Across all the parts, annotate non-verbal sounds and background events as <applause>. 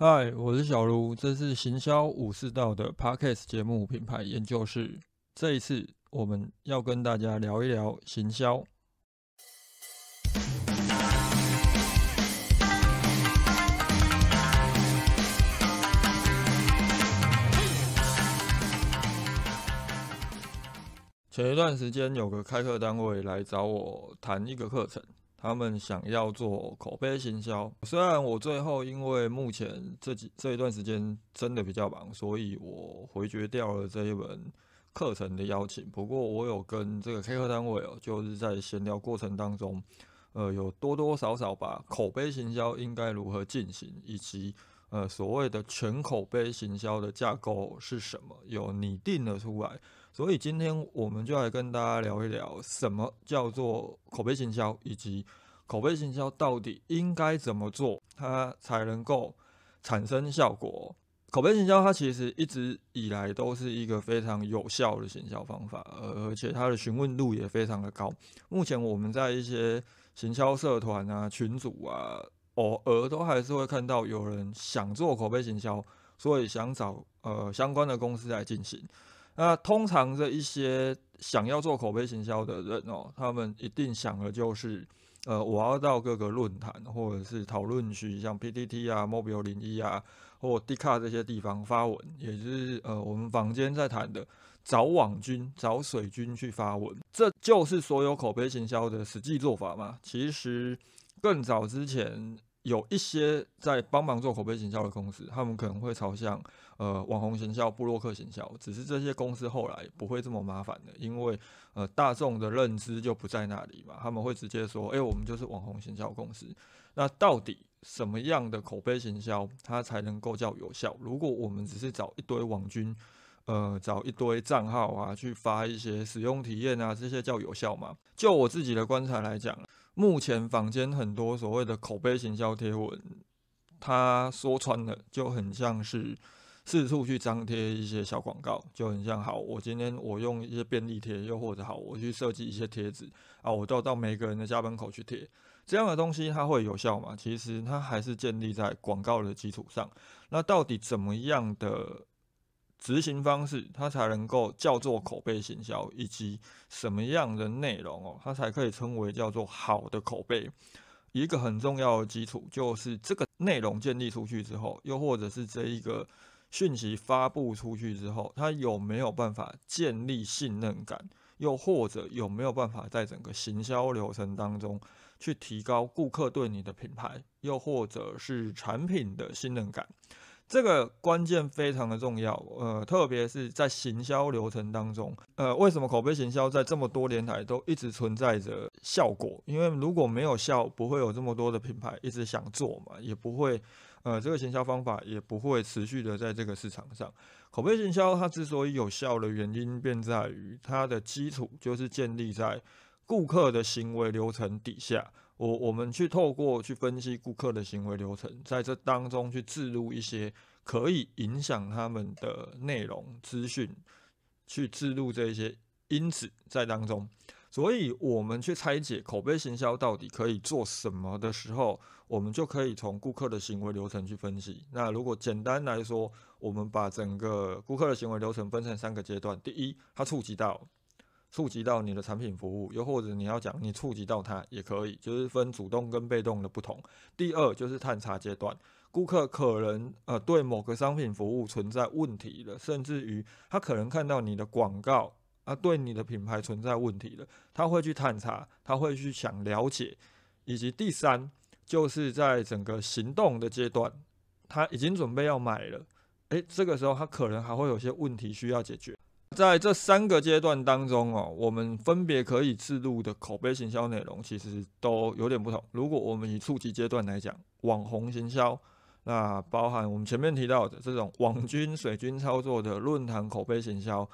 嗨，我是小卢，这是行销武士道的 Podcast 节目品牌研究室。这一次我们要跟大家聊一聊行销。前一段时间有个开课单位来找我谈一个课程。他们想要做口碑行销，虽然我最后因为目前这几这一段时间真的比较忙，所以我回绝掉了这一门课程的邀请。不过我有跟这个开课单位哦，就是在闲聊过程当中，呃，有多多少少把口碑行销应该如何进行，以及呃所谓的全口碑行销的架构是什么，有拟定了出来。所以今天我们就来跟大家聊一聊，什么叫做口碑行销，以及口碑行销到底应该怎么做，它才能够产生效果。口碑行销它其实一直以来都是一个非常有效的行销方法，而且它的询问度也非常的高。目前我们在一些行销社团啊、群组啊，偶尔都还是会看到有人想做口碑行销，所以想找呃相关的公司来进行。那通常这一些想要做口碑行销的人哦，他们一定想的就是，呃，我要到各个论坛或者是讨论区，像 PTT 啊、Mobile 零一啊，或 d 卡这些地方发文，也就是呃我们坊间在谈的找网军、找水军去发文，这就是所有口碑行销的实际做法嘛。其实更早之前。有一些在帮忙做口碑行销的公司，他们可能会朝向呃网红行销、布洛克行销，只是这些公司后来不会这么麻烦的，因为呃大众的认知就不在那里嘛，他们会直接说，哎，我们就是网红行销公司。那到底什么样的口碑行销它才能够叫有效？如果我们只是找一堆网军，呃，找一堆账号啊去发一些使用体验啊，这些叫有效吗？就我自己的观察来讲。目前坊间很多所谓的口碑行销贴文，他说穿了就很像是四处去张贴一些小广告，就很像好，我今天我用一些便利贴，又或者好，我去设计一些贴纸啊，我都到每个人的家门口去贴，这样的东西它会有效吗？其实它还是建立在广告的基础上。那到底怎么样的？执行方式，它才能够叫做口碑行销，以及什么样的内容哦，它才可以称为叫做好的口碑。一个很重要的基础就是这个内容建立出去之后，又或者是这一个讯息发布出去之后，它有没有办法建立信任感，又或者有没有办法在整个行销流程当中去提高顾客对你的品牌，又或者是产品的信任感。这个关键非常的重要，呃，特别是在行销流程当中，呃，为什么口碑行销在这么多年来都一直存在着效果？因为如果没有效，不会有这么多的品牌一直想做嘛，也不会，呃，这个行销方法也不会持续的在这个市场上。口碑行销它之所以有效的原因，便在于它的基础就是建立在顾客的行为流程底下。我我们去透过去分析顾客的行为流程，在这当中去置入一些可以影响他们的内容资讯，去置入这些因子在当中，所以我们去拆解口碑行销到底可以做什么的时候，我们就可以从顾客的行为流程去分析。那如果简单来说，我们把整个顾客的行为流程分成三个阶段，第一，它触及到。触及到你的产品服务，又或者你要讲你触及到它也可以，就是分主动跟被动的不同。第二就是探查阶段，顾客可能呃对某个商品服务存在问题了，甚至于他可能看到你的广告啊对你的品牌存在问题了，他会去探查，他会去想了解。以及第三就是在整个行动的阶段，他已经准备要买了，诶，这个时候他可能还会有些问题需要解决。在这三个阶段当中哦，我们分别可以制录的口碑行销内容其实都有点不同。如果我们以初级阶段来讲，网红行销，那包含我们前面提到的这种网军、水军操作的论坛口碑行销，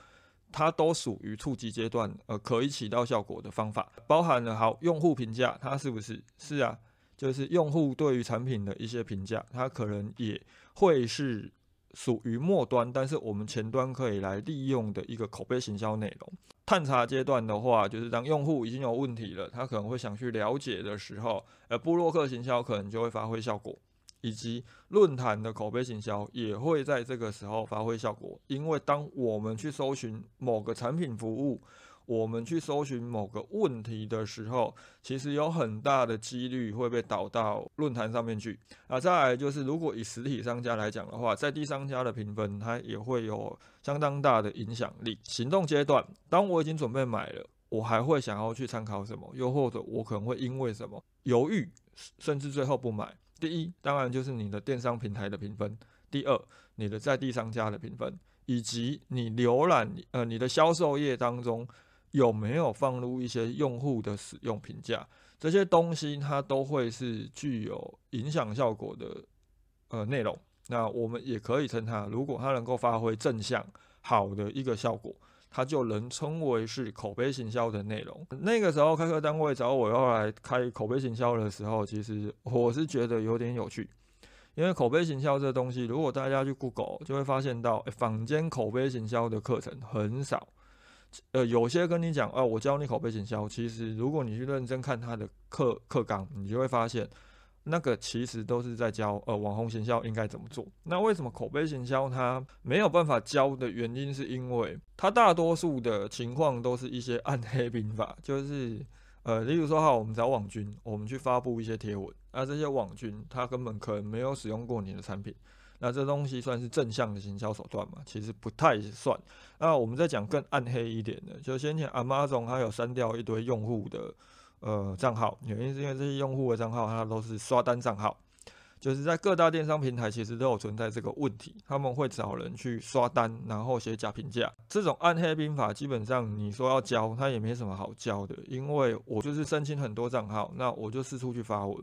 它都属于初级阶段，呃，可以起到效果的方法。包含了好用户评价，它是不是是啊？就是用户对于产品的一些评价，它可能也会是。属于末端，但是我们前端可以来利用的一个口碑行销内容。探查阶段的话，就是当用户已经有问题了，他可能会想去了解的时候，呃，布洛克行销可能就会发挥效果。以及论坛的口碑行销也会在这个时候发挥效果。因为当我们去搜寻某个产品服务，我们去搜寻某个问题的时候，其实有很大的几率会被导到论坛上面去。啊，再来就是，如果以实体商家来讲的话，在第商家的评分，它也会有相当大的影响力。行动阶段，当我已经准备买了，我还会想要去参考什么？又或者我可能会因为什么犹豫，甚至最后不买？第一，当然就是你的电商平台的评分；第二，你的在地商家的评分，以及你浏览呃你的销售页当中。有没有放入一些用户的使用评价？这些东西它都会是具有影响效果的呃内容。那我们也可以称它，如果它能够发挥正向好的一个效果，它就能称为是口碑行销的内容。那个时候开课单位找我要来开口碑行销的时候，其实我是觉得有点有趣，因为口碑行销这东西，如果大家去 Google 就会发现到坊间口碑行销的课程很少。呃，有些跟你讲，哦，我教你口碑行销。其实，如果你去认真看他的课课纲，你就会发现，那个其实都是在教呃网红行销应该怎么做。那为什么口碑行销它没有办法教的原因，是因为它大多数的情况都是一些暗黑兵法，就是呃，例如说哈，我们找网军，我们去发布一些贴文，那这些网军他根本可能没有使用过你的产品。那这东西算是正向的行销手段嘛？其实不太算。那我们再讲更暗黑一点的，就先前 Amazon 它有删掉一堆用户的呃账号，原因是因为这些用户的账号它都是刷单账号，就是在各大电商平台其实都有存在这个问题，他们会找人去刷单，然后写假评价。这种暗黑兵法基本上你说要教，它也没什么好教的，因为我就是申请很多账号，那我就四处去发文，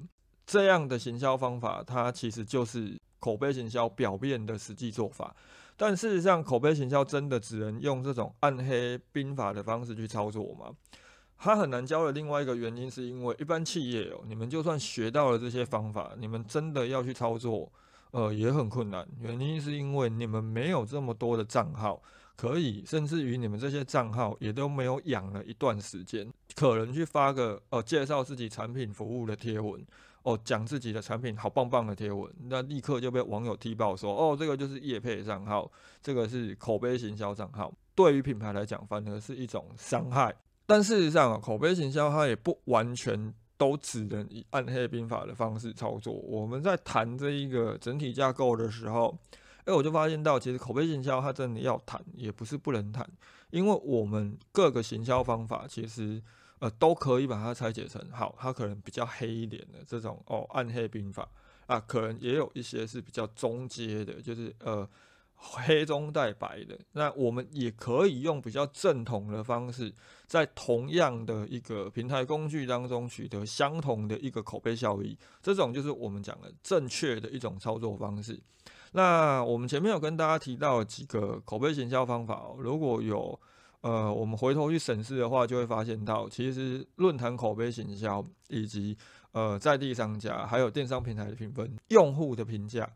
这样的行销方法，它其实就是。口碑行销表面的实际做法，但事实上，口碑行销真的只能用这种暗黑兵法的方式去操作吗？它很难教的另外一个原因，是因为一般企业哦，你们就算学到了这些方法，你们真的要去操作，呃，也很困难。原因是因为你们没有这么多的账号可以，甚至于你们这些账号也都没有养了一段时间，可能去发个呃介绍自己产品服务的贴文。哦，讲自己的产品好棒棒的贴文，那立刻就被网友踢爆说，哦，这个就是业配账号，这个是口碑行销账号。对于品牌来讲，反而是一种伤害。但事实上啊，口碑行销它也不完全都只能以暗黑兵法的方式操作。我们在谈这一个整体架构的时候，哎，我就发现到，其实口碑行销它真的要谈，也不是不能谈，因为我们各个行销方法其实。呃，都可以把它拆解成好，它可能比较黑一点的这种哦，暗黑兵法啊，可能也有一些是比较中阶的，就是呃黑中带白的。那我们也可以用比较正统的方式，在同样的一个平台工具当中取得相同的一个口碑效益，这种就是我们讲的正确的一种操作方式。那我们前面有跟大家提到几个口碑行销方法哦，如果有。呃，我们回头去审视的话，就会发现到，其实论坛口碑行销，以及呃在地商家，还有电商平台的评分、用户的评价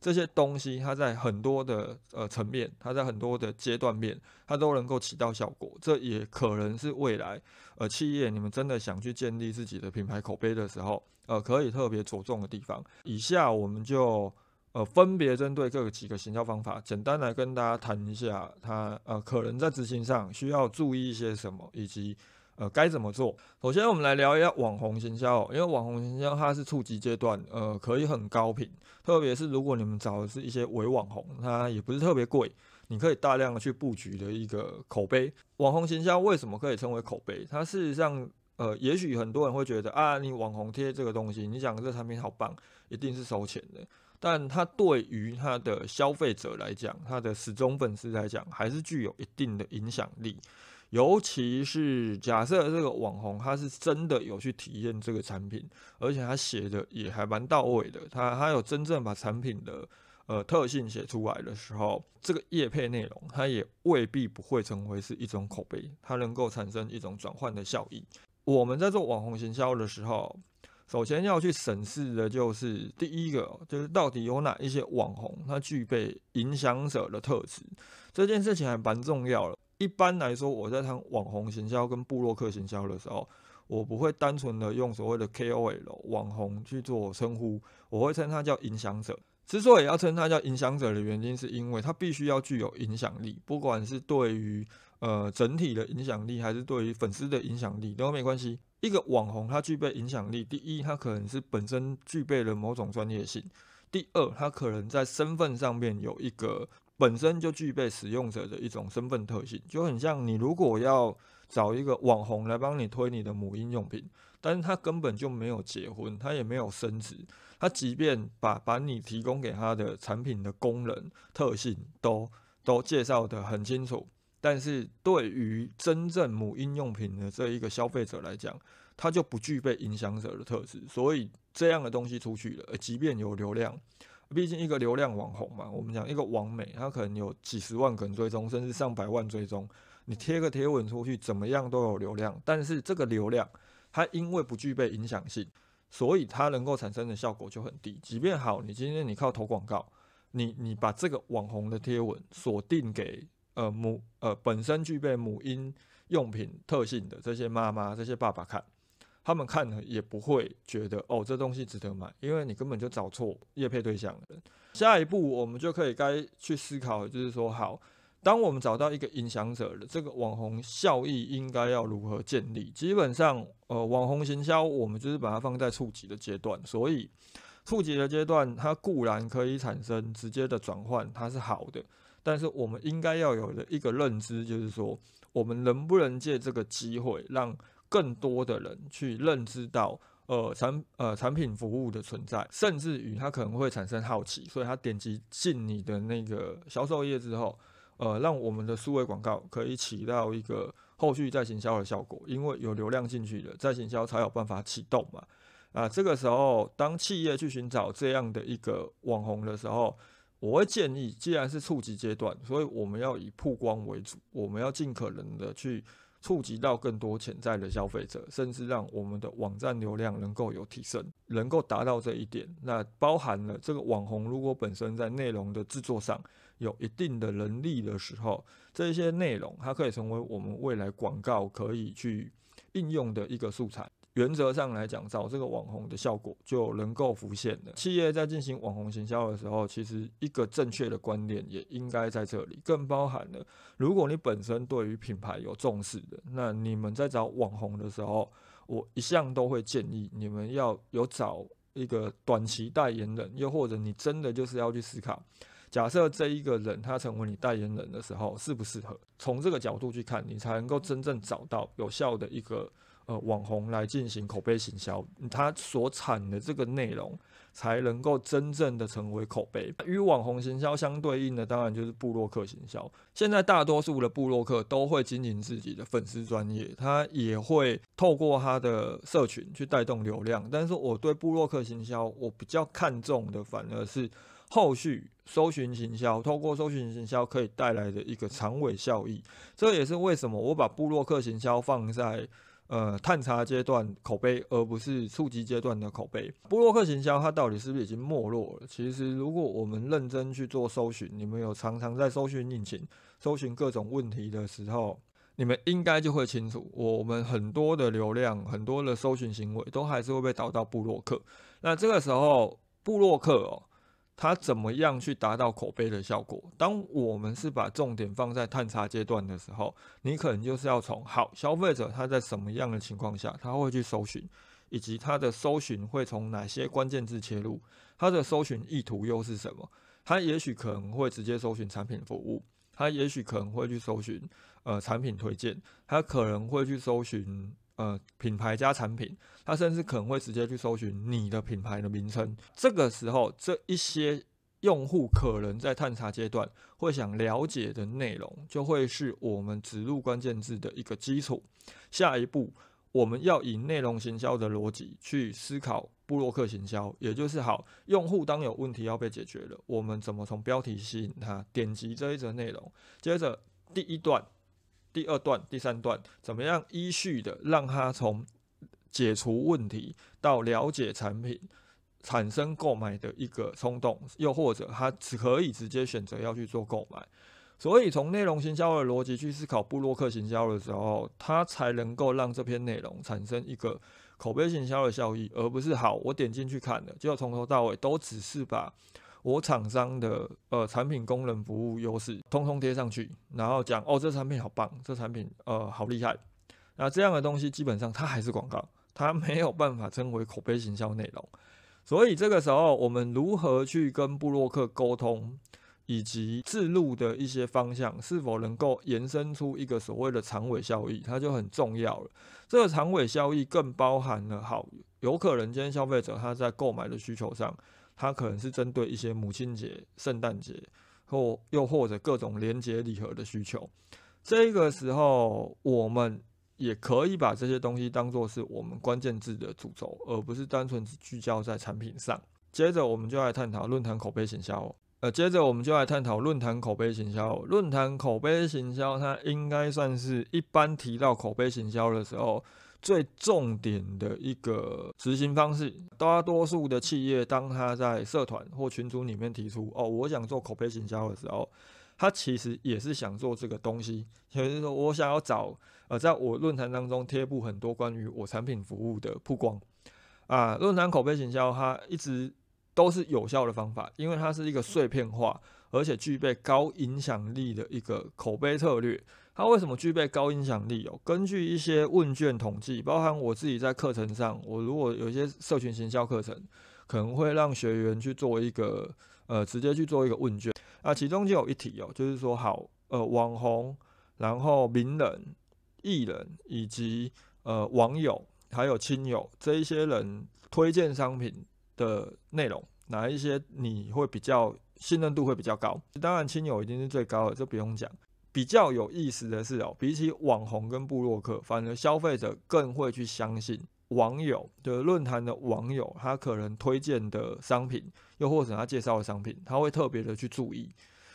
这些东西，它在很多的呃层面，它在很多的阶段面，它都能够起到效果。这也可能是未来呃企业你们真的想去建立自己的品牌口碑的时候，呃可以特别着重的地方。以下我们就。呃，分别针对各个几个行销方法，简单来跟大家谈一下，它呃可能在执行上需要注意一些什么，以及呃该怎么做。首先，我们来聊一下网红行销，因为网红行销它是初级阶段，呃可以很高频，特别是如果你们找的是一些伪网红，它也不是特别贵，你可以大量的去布局的一个口碑。网红行销为什么可以称为口碑？它事实上，呃，也许很多人会觉得啊，你网红贴这个东西，你讲这产品好棒，一定是收钱的。但它对于它的消费者来讲，它的始终粉丝来讲，还是具有一定的影响力。尤其是假设这个网红他是真的有去体验这个产品，而且他写的也还蛮到位的，他他有真正把产品的呃特性写出来的时候，这个业配内容它也未必不会成为是一种口碑，它能够产生一种转换的效益。我们在做网红行销的时候。首先要去审视的就是第一个，就是到底有哪一些网红，他具备影响者的特质，这件事情还蛮重要的。一般来说，我在谈网红行销跟部落客行销的时候，我不会单纯的用所谓的 KOL 网红去做称呼，我会称他叫影响者。之所以要称他叫影响者的原因，是因为他必须要具有影响力，不管是对于呃整体的影响力，还是对于粉丝的影响力都没关系。一个网红他具备影响力，第一，他可能是本身具备了某种专业性；第二，他可能在身份上面有一个本身就具备使用者的一种身份特性，就很像你如果要找一个网红来帮你推你的母婴用品，但是他根本就没有结婚，他也没有升职，他即便把把你提供给他的产品的功能特性都都介绍得很清楚。但是对于真正母婴用品的这一个消费者来讲，他就不具备影响者的特质，所以这样的东西出去了，即便有流量，毕竟一个流量网红嘛，我们讲一个网美，他可能有几十万个人追踪，甚至上百万追踪，你贴个贴文出去，怎么样都有流量，但是这个流量，它因为不具备影响性，所以它能够产生的效果就很低。即便好，你今天你靠投广告，你你把这个网红的贴文锁定给。呃母呃本身具备母婴用品特性的这些妈妈、这些爸爸看，他们看了也不会觉得哦这东西值得买，因为你根本就找错业配对象了。下一步我们就可以该去思考，就是说好，当我们找到一个影响者的这个网红效益应该要如何建立？基本上呃网红行销我们就是把它放在触及的阶段，所以触及的阶段它固然可以产生直接的转换，它是好的。但是我们应该要有的一个认知，就是说，我们能不能借这个机会，让更多的人去认知到，呃，产呃产品服务的存在，甚至于他可能会产生好奇，所以他点击进你的那个销售页之后，呃，让我们的数位广告可以起到一个后续再行销的效果，因为有流量进去了，再行销才有办法启动嘛。啊，这个时候，当企业去寻找这样的一个网红的时候，我会建议，既然是触及阶段，所以我们要以曝光为主，我们要尽可能的去触及到更多潜在的消费者，甚至让我们的网站流量能够有提升，能够达到这一点。那包含了这个网红如果本身在内容的制作上有一定的能力的时候，这些内容它可以成为我们未来广告可以去应用的一个素材。原则上来讲，找这个网红的效果就能够浮现了。企业在进行网红行销的时候，其实一个正确的观念也应该在这里，更包含了，如果你本身对于品牌有重视的，那你们在找网红的时候，我一向都会建议你们要有找一个短期代言人，又或者你真的就是要去思考，假设这一个人他成为你代言人的时候，适不适合？从这个角度去看，你才能够真正找到有效的一个。呃，网红来进行口碑行销，他所产的这个内容才能够真正的成为口碑。与网红行销相对应的，当然就是布洛克行销。现在大多数的布洛克都会经营自己的粉丝专业，他也会透过他的社群去带动流量。但是我对布洛克行销，我比较看重的反而是后续搜寻行销，透过搜寻行销可以带来的一个长尾效益。这也是为什么我把布洛克行销放在。呃，探查阶段口碑，而不是触及阶段的口碑。布洛克行销它到底是不是已经没落了？其实，如果我们认真去做搜寻，你们有常常在搜寻引擎搜寻各种问题的时候，你们应该就会清楚，我们很多的流量、很多的搜寻行为都还是会被导到布洛克。那这个时候，布洛克哦。它怎么样去达到口碑的效果？当我们是把重点放在探查阶段的时候，你可能就是要从好消费者他在什么样的情况下他会去搜寻，以及他的搜寻会从哪些关键字切入，他的搜寻意图又是什么？他也许可能会直接搜寻产品服务，他也许可能会去搜寻呃产品推荐，他可能会去搜寻。呃，品牌加产品，他甚至可能会直接去搜寻你的品牌的名称。这个时候，这一些用户可能在探查阶段会想了解的内容，就会是我们植入关键字的一个基础。下一步，我们要以内容行销的逻辑去思考布洛克行销，也就是好用户当有问题要被解决了，我们怎么从标题吸引他点击这一则内容？接着第一段。第二段、第三段怎么样依序的让他从解除问题到了解产品，产生购买的一个冲动，又或者他只可以直接选择要去做购买。所以从内容行销的逻辑去思考布洛克行销的时候，它才能够让这篇内容产生一个口碑行销的效益，而不是好我点进去看的，就从头到尾都只是把我厂商的呃产品功能服务优势通通贴上去，然后讲哦这产品好棒，这产品呃好厉害，那这样的东西基本上它还是广告，它没有办法称为口碑行销内容。所以这个时候我们如何去跟布洛克沟通？以及自录的一些方向是否能够延伸出一个所谓的长尾效益，它就很重要了。这个长尾效益更包含了好，有可能今天消费者他在购买的需求上，它可能是针对一些母亲节、圣诞节或又或者各种连接礼盒的需求。这个时候，我们也可以把这些东西当做是我们关键字的主轴，而不是单纯只聚焦在产品上。接着，我们就来探讨论坛口碑行销。呃，接着我们就来探讨论坛口碑行销。论坛口碑行销，它应该算是一般提到口碑行销的时候最重点的一个执行方式。大多数的企业，当他在社团或群组里面提出“哦，我想做口碑行销”的时候，他其实也是想做这个东西，也就是说，我想要找呃，在我论坛当中贴布很多关于我产品服务的曝光啊。论坛口碑行销，它一直。都是有效的方法，因为它是一个碎片化而且具备高影响力的一个口碑策略。它为什么具备高影响力？哦，根据一些问卷统计，包含我自己在课程上，我如果有一些社群行销课程，可能会让学员去做一个呃，直接去做一个问卷啊，其中就有一题哦，就是说好呃，网红，然后名人、艺人以及呃网友还有亲友这一些人推荐商品。的内容哪一些你会比较信任度会比较高？当然亲友一定是最高的，这不用讲。比较有意思的是哦，比起网红跟部落客，反而消费者更会去相信网友的论坛的网友，他可能推荐的商品，又或者他介绍的商品，他会特别的去注意，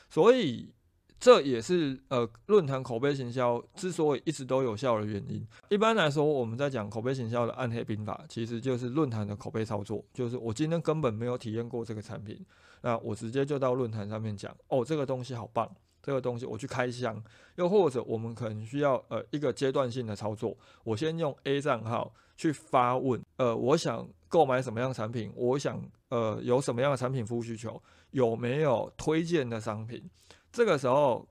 所以。这也是呃论坛口碑行销之所以一直都有效的原因。一般来说，我们在讲口碑行销的暗黑兵法，其实就是论坛的口碑操作。就是我今天根本没有体验过这个产品，那我直接就到论坛上面讲，哦，这个东西好棒，这个东西我去开箱。又或者我们可能需要呃一个阶段性的操作，我先用 A 账号去发问，呃，我想购买什么样的产品，我想呃有什么样的产品服务需求，有没有推荐的商品。这个时候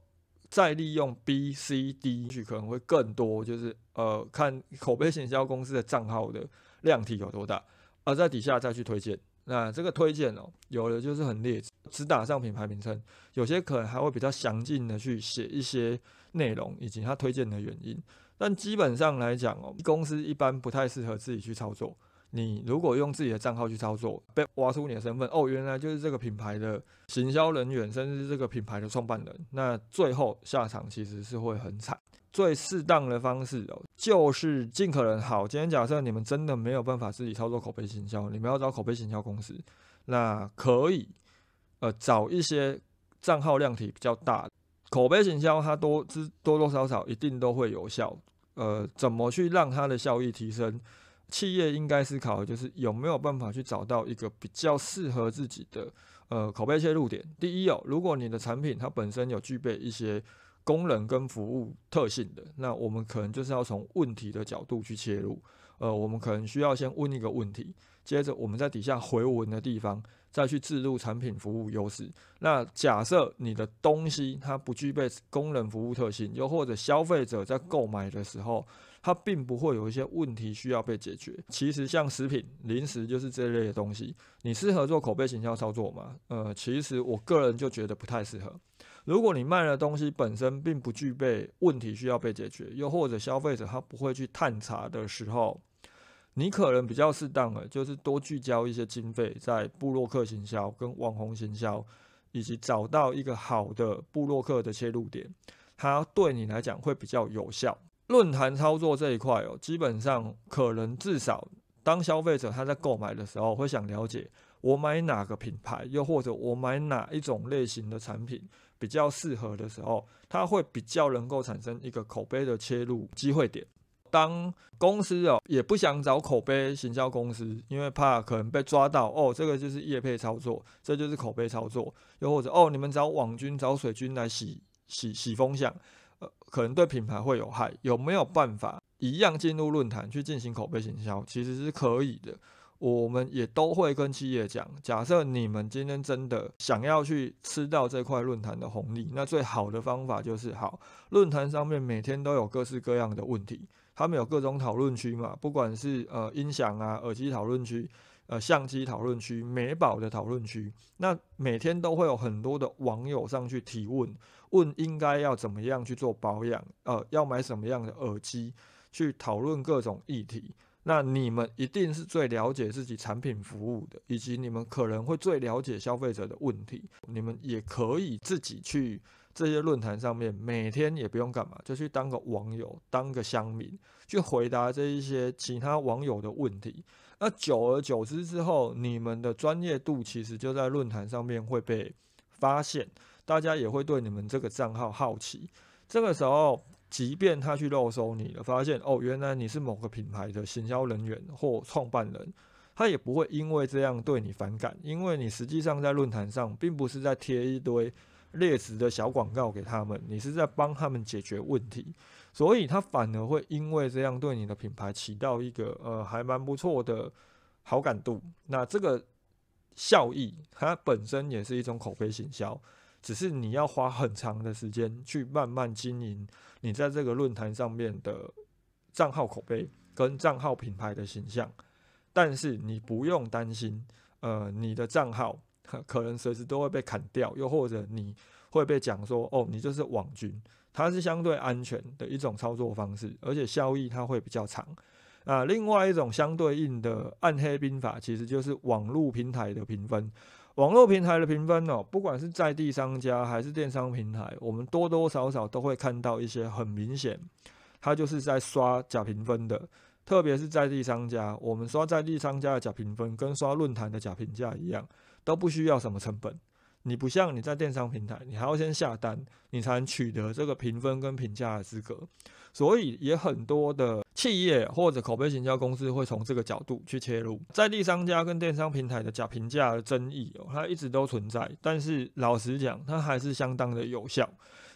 再利用 B、C、D 去可能会更多，就是呃看口碑行销公司的账号的量体有多大，而在底下再去推荐。那这个推荐哦，有的就是很劣质，只打上品牌名称，有些可能还会比较详尽的去写一些内容以及他推荐的原因。但基本上来讲哦，公司一般不太适合自己去操作。你如果用自己的账号去操作，被挖出你的身份，哦，原来就是这个品牌的行销人员，甚至是这个品牌的创办人，那最后下场其实是会很惨。最适当的方式哦，就是尽可能好。今天假设你们真的没有办法自己操作口碑行销，你们要找口碑行销公司，那可以呃找一些账号量体比较大，口碑行销它多之多多少少一定都会有效。呃，怎么去让它的效益提升？企业应该思考的就是有没有办法去找到一个比较适合自己的呃口碑切入点。第一哦，如果你的产品它本身有具备一些功能跟服务特性的，那我们可能就是要从问题的角度去切入。呃，我们可能需要先问一个问题，接着我们在底下回文的地方再去置入产品服务优势。那假设你的东西它不具备功能服务特性，又或者消费者在购买的时候，它并不会有一些问题需要被解决。其实像食品、零食就是这类的东西，你适合做口碑行销操作吗？呃，其实我个人就觉得不太适合。如果你卖的东西本身并不具备问题需要被解决，又或者消费者他不会去探查的时候，你可能比较适当的就是多聚焦一些经费在布洛克行销跟网红行销，以及找到一个好的布洛克的切入点，它对你来讲会比较有效。论坛操作这一块哦，基本上可能至少当消费者他在购买的时候，会想了解我买哪个品牌，又或者我买哪一种类型的产品比较适合的时候，它会比较能够产生一个口碑的切入机会点。当公司哦也不想找口碑行销公司，因为怕可能被抓到哦，这个就是业配操作，这就是口碑操作，又或者哦你们找网军找水军来洗洗洗风向，呃，可能对品牌会有害，有没有办法一样进入论坛去进行口碑行销？其实是可以的。我们也都会跟企业讲，假设你们今天真的想要去吃到这块论坛的红利，那最好的方法就是好，论坛上面每天都有各式各样的问题，他们有各种讨论区嘛，不管是呃音响啊、耳机讨论区、呃相机讨论区、美宝的讨论区，那每天都会有很多的网友上去提问，问应该要怎么样去做保养，呃，要买什么样的耳机，去讨论各种议题。那你们一定是最了解自己产品服务的，以及你们可能会最了解消费者的问题。你们也可以自己去这些论坛上面，每天也不用干嘛，就去当个网友，当个乡民，去回答这一些其他网友的问题。那久而久之之后，你们的专业度其实就在论坛上面会被发现，大家也会对你们这个账号好奇。这个时候。即便他去漏收你了，发现哦，原来你是某个品牌的行销人员或创办人，他也不会因为这样对你反感，因为你实际上在论坛上并不是在贴一堆劣质的小广告给他们，你是在帮他们解决问题，所以他反而会因为这样对你的品牌起到一个呃还蛮不错的好感度。那这个效益，它本身也是一种口碑行销。只是你要花很长的时间去慢慢经营你在这个论坛上面的账号口碑跟账号品牌的形象，但是你不用担心，呃，你的账号 <laughs> 可能随时都会被砍掉，又或者你会被讲说，哦，你就是网军，它是相对安全的一种操作方式，而且效益它会比较长。啊，另外一种相对应的暗黑兵法，其实就是网络平台的评分。网络平台的评分哦，不管是在地商家还是电商平台，我们多多少少都会看到一些很明显，它就是在刷假评分的。特别是在地商家，我们刷在地商家的假评分，跟刷论坛的假评价一样，都不需要什么成本。你不像你在电商平台，你还要先下单，你才能取得这个评分跟评价的资格。所以也很多的企业或者口碑行销公司会从这个角度去切入，在地商家跟电商平台的假评价的争议哦，它一直都存在。但是老实讲，它还是相当的有效。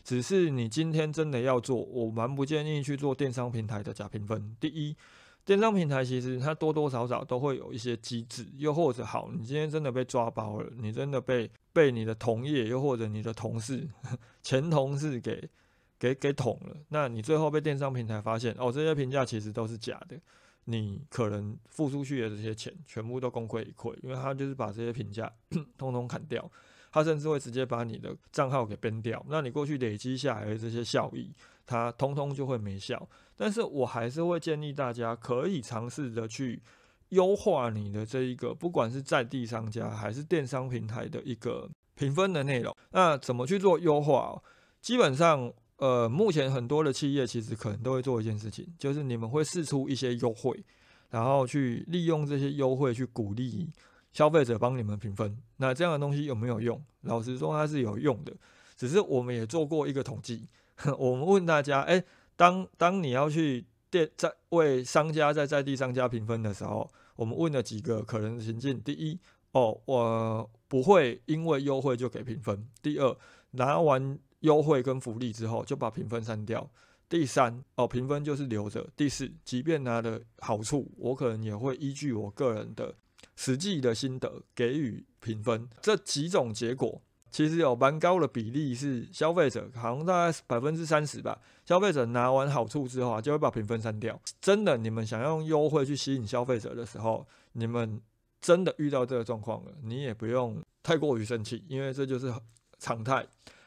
只是你今天真的要做，我蛮不建议去做电商平台的假评分。第一，电商平台其实它多多少少都会有一些机制，又或者好，你今天真的被抓包了，你真的被被你的同业又或者你的同事、<laughs> 前同事给。给给捅了，那你最后被电商平台发现哦，这些评价其实都是假的，你可能付出去的这些钱全部都功亏一篑，因为他就是把这些评价 <clears throat> 通通砍掉，他甚至会直接把你的账号给编掉，那你过去累积下来的这些效益，它通通就会没效。但是我还是会建议大家可以尝试着去优化你的这一个，不管是在地商家还是电商平台的一个评分的内容。那怎么去做优化？基本上。呃，目前很多的企业其实可能都会做一件事情，就是你们会试出一些优惠，然后去利用这些优惠去鼓励消费者帮你们评分。那这样的东西有没有用？老实说，它是有用的。只是我们也做过一个统计，<laughs> 我们问大家：哎，当当你要去店在为商家在在地商家评分的时候，我们问了几个可能情境：第一，哦，我不会因为优惠就给评分；第二，拿完。优惠跟福利之后就把评分删掉。第三哦，评分就是留着。第四，即便拿了好处，我可能也会依据我个人的实际的心得给予评分。这几种结果其实有蛮高的比例是消费者，好像大概百分之三十吧。消费者拿完好处之后，就会把评分删掉。真的，你们想要用优惠去吸引消费者的时候，你们真的遇到这个状况了，你也不用太过于生气，因为这就是常态。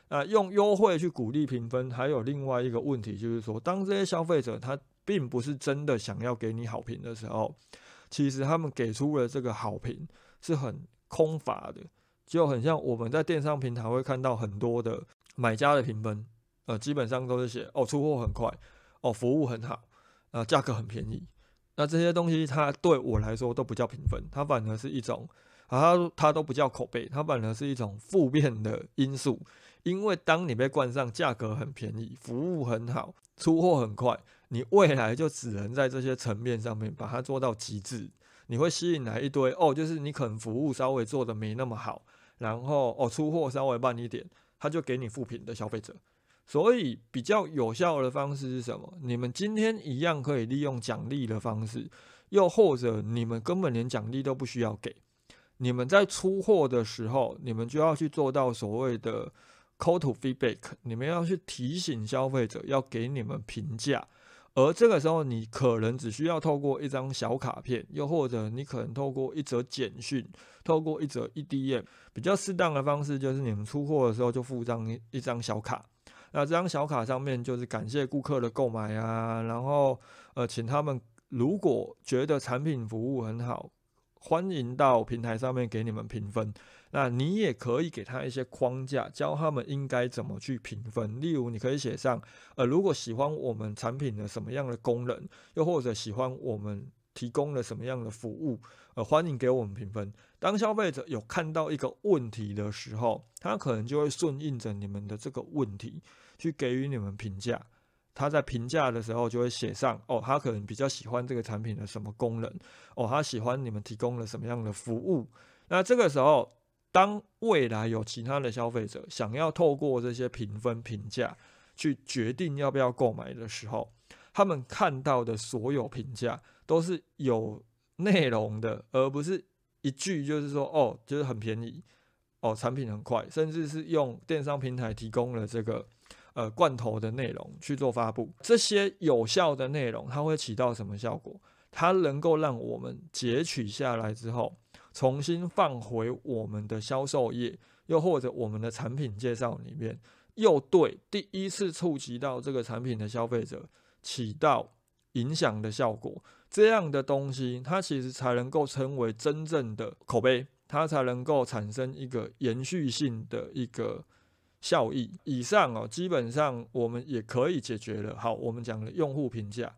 啊，用优惠去鼓励评分，还有另外一个问题，就是说，当这些消费者他并不是真的想要给你好评的时候，其实他们给出了这个好评是很空乏的，就很像我们在电商平台会看到很多的买家的评分，呃，基本上都是写哦出货很快，哦服务很好，啊价格很便宜，那这些东西它对我来说都不叫评分，它反而是一种，啊它它都不叫口碑，它反而是一种负面的因素。因为当你被冠上价格很便宜、服务很好、出货很快，你未来就只能在这些层面上面把它做到极致。你会吸引来一堆哦，就是你可能服务稍微做的没那么好，然后哦出货稍微慢一点，他就给你负评的消费者。所以比较有效的方式是什么？你们今天一样可以利用奖励的方式，又或者你们根本连奖励都不需要给。你们在出货的时候，你们就要去做到所谓的 call to feedback，你们要去提醒消费者要给你们评价。而这个时候，你可能只需要透过一张小卡片，又或者你可能透过一则简讯，透过一则 EDM，比较适当的方式就是你们出货的时候就附上一张小卡。那这张小卡上面就是感谢顾客的购买啊，然后呃，请他们如果觉得产品服务很好，欢迎到平台上面给你们评分。那你也可以给他一些框架，教他们应该怎么去评分。例如，你可以写上，呃，如果喜欢我们产品的什么样的功能，又或者喜欢我们提供了什么样的服务，呃，欢迎给我们评分。当消费者有看到一个问题的时候，他可能就会顺应着你们的这个问题去给予你们评价。他在评价的时候就会写上，哦，他可能比较喜欢这个产品的什么功能，哦，他喜欢你们提供了什么样的服务。那这个时候。当未来有其他的消费者想要透过这些评分评价去决定要不要购买的时候，他们看到的所有评价都是有内容的，而不是一句就是说哦，就是很便宜，哦，产品很快，甚至是用电商平台提供了这个呃罐头的内容去做发布。这些有效的内容，它会起到什么效果？它能够让我们截取下来之后。重新放回我们的销售页，又或者我们的产品介绍里面，又对第一次触及到这个产品的消费者起到影响的效果，这样的东西，它其实才能够成为真正的口碑，它才能够产生一个延续性的一个效益。以上哦，基本上我们也可以解决了。好，我们讲了用户评价。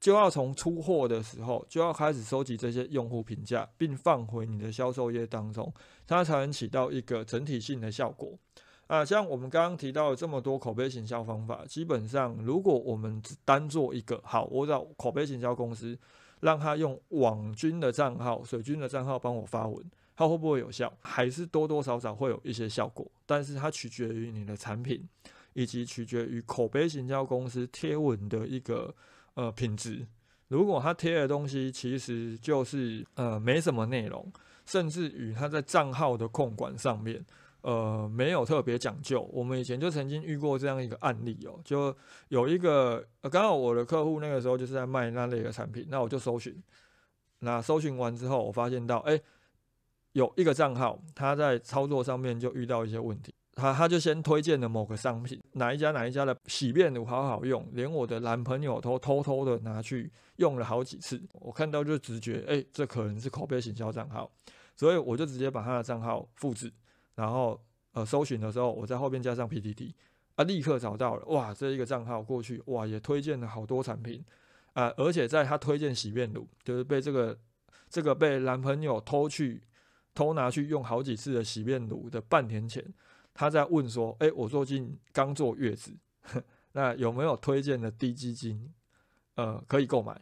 就要从出货的时候就要开始收集这些用户评价，并放回你的销售页当中，它才能起到一个整体性的效果。啊，像我们刚刚提到的这么多口碑行销方法，基本上如果我们只单做一个，好，我找口碑行销公司，让他用网军的账号、水军的账号帮我发文，它会不会有效？还是多多少少会有一些效果，但是它取决于你的产品，以及取决于口碑行销公司贴文的一个。呃，品质，如果他贴的东西其实就是呃没什么内容，甚至于他在账号的控管上面，呃没有特别讲究。我们以前就曾经遇过这样一个案例哦，就有一个刚好我的客户那个时候就是在卖那类的产品，那我就搜寻，那搜寻完之后，我发现到哎有一个账号，他在操作上面就遇到一些问题。他他就先推荐了某个商品，哪一家哪一家的洗面乳好好用，连我的男朋友都偷偷的拿去用了好几次。我看到就直觉，哎，这可能是口碑行销账号，所以我就直接把他的账号复制，然后呃搜寻的时候，我在后边加上 PTT，啊，立刻找到了，哇，这一个账号过去，哇，也推荐了好多产品啊，而且在他推荐洗面乳，就是被这个这个被男朋友偷去偷拿去用好几次的洗面乳的半年前。他在问说：“哎，我最近刚坐月子，<laughs> 那有没有推荐的低基金，呃，可以购买？”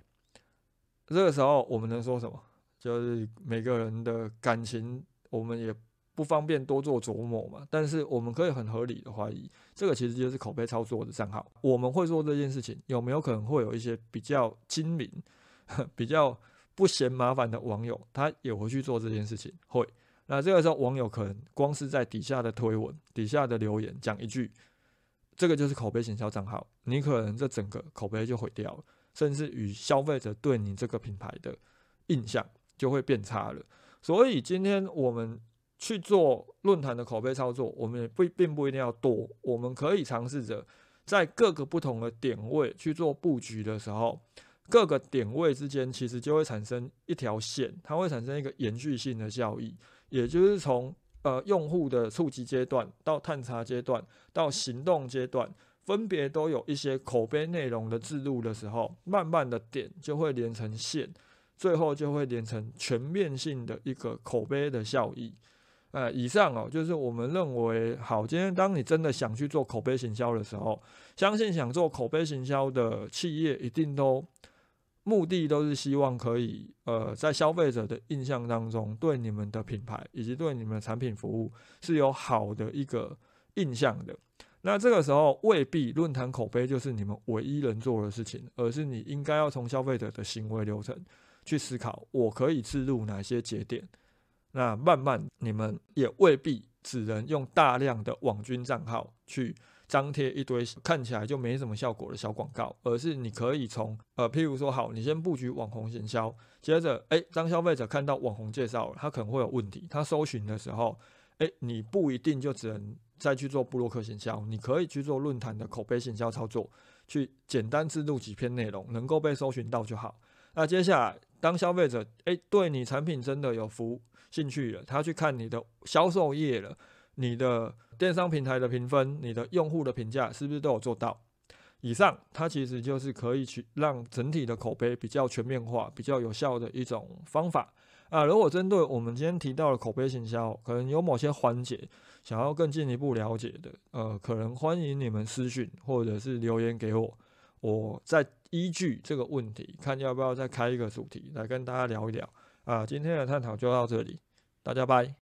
这个时候我们能说什么？就是每个人的感情，我们也不方便多做琢磨嘛。但是我们可以很合理的怀疑，这个其实就是口碑操作的账号。我们会做这件事情，有没有可能会有一些比较精明、<laughs> 比较不嫌麻烦的网友，他也会去做这件事情？会。那这个时候，网友可能光是在底下的推文、底下的留言讲一句，这个就是口碑行销账号，你可能这整个口碑就毁掉了，甚至与消费者对你这个品牌的印象就会变差了。所以今天我们去做论坛的口碑操作，我们也不并不一定要多，我们可以尝试着在各个不同的点位去做布局的时候，各个点位之间其实就会产生一条线，它会产生一个延续性的效益。也就是从呃用户的触及阶段到探查阶段到行动阶段，分别都有一些口碑内容的制度的时候，慢慢的点就会连成线，最后就会连成全面性的一个口碑的效益。呃，以上哦，就是我们认为好。今天当你真的想去做口碑行销的时候，相信想做口碑行销的企业一定都。目的都是希望可以，呃，在消费者的印象当中，对你们的品牌以及对你们的产品服务是有好的一个印象的。那这个时候未必论坛口碑就是你们唯一能做的事情，而是你应该要从消费者的行为流程去思考，我可以置入哪些节点。那慢慢你们也未必只能用大量的网军账号去张贴一堆看起来就没什么效果的小广告，而是你可以从呃，譬如说好，你先布局网红行销，接着诶，当消费者看到网红介绍，他可能会有问题，他搜寻的时候，诶，你不一定就只能。再去做布洛克行销，你可以去做论坛的口碑行销操作，去简单制录几篇内容，能够被搜寻到就好。那接下来，当消费者诶对你产品真的有服兴趣了，他去看你的销售页了，你的电商平台的评分，你的用户的评价是不是都有做到？以上，它其实就是可以去让整体的口碑比较全面化、比较有效的一种方法。啊，如果针对我们今天提到的口碑行销，可能有某些环节想要更进一步了解的，呃，可能欢迎你们私讯或者是留言给我，我再依据这个问题，看要不要再开一个主题来跟大家聊一聊。啊，今天的探讨就到这里，大家拜。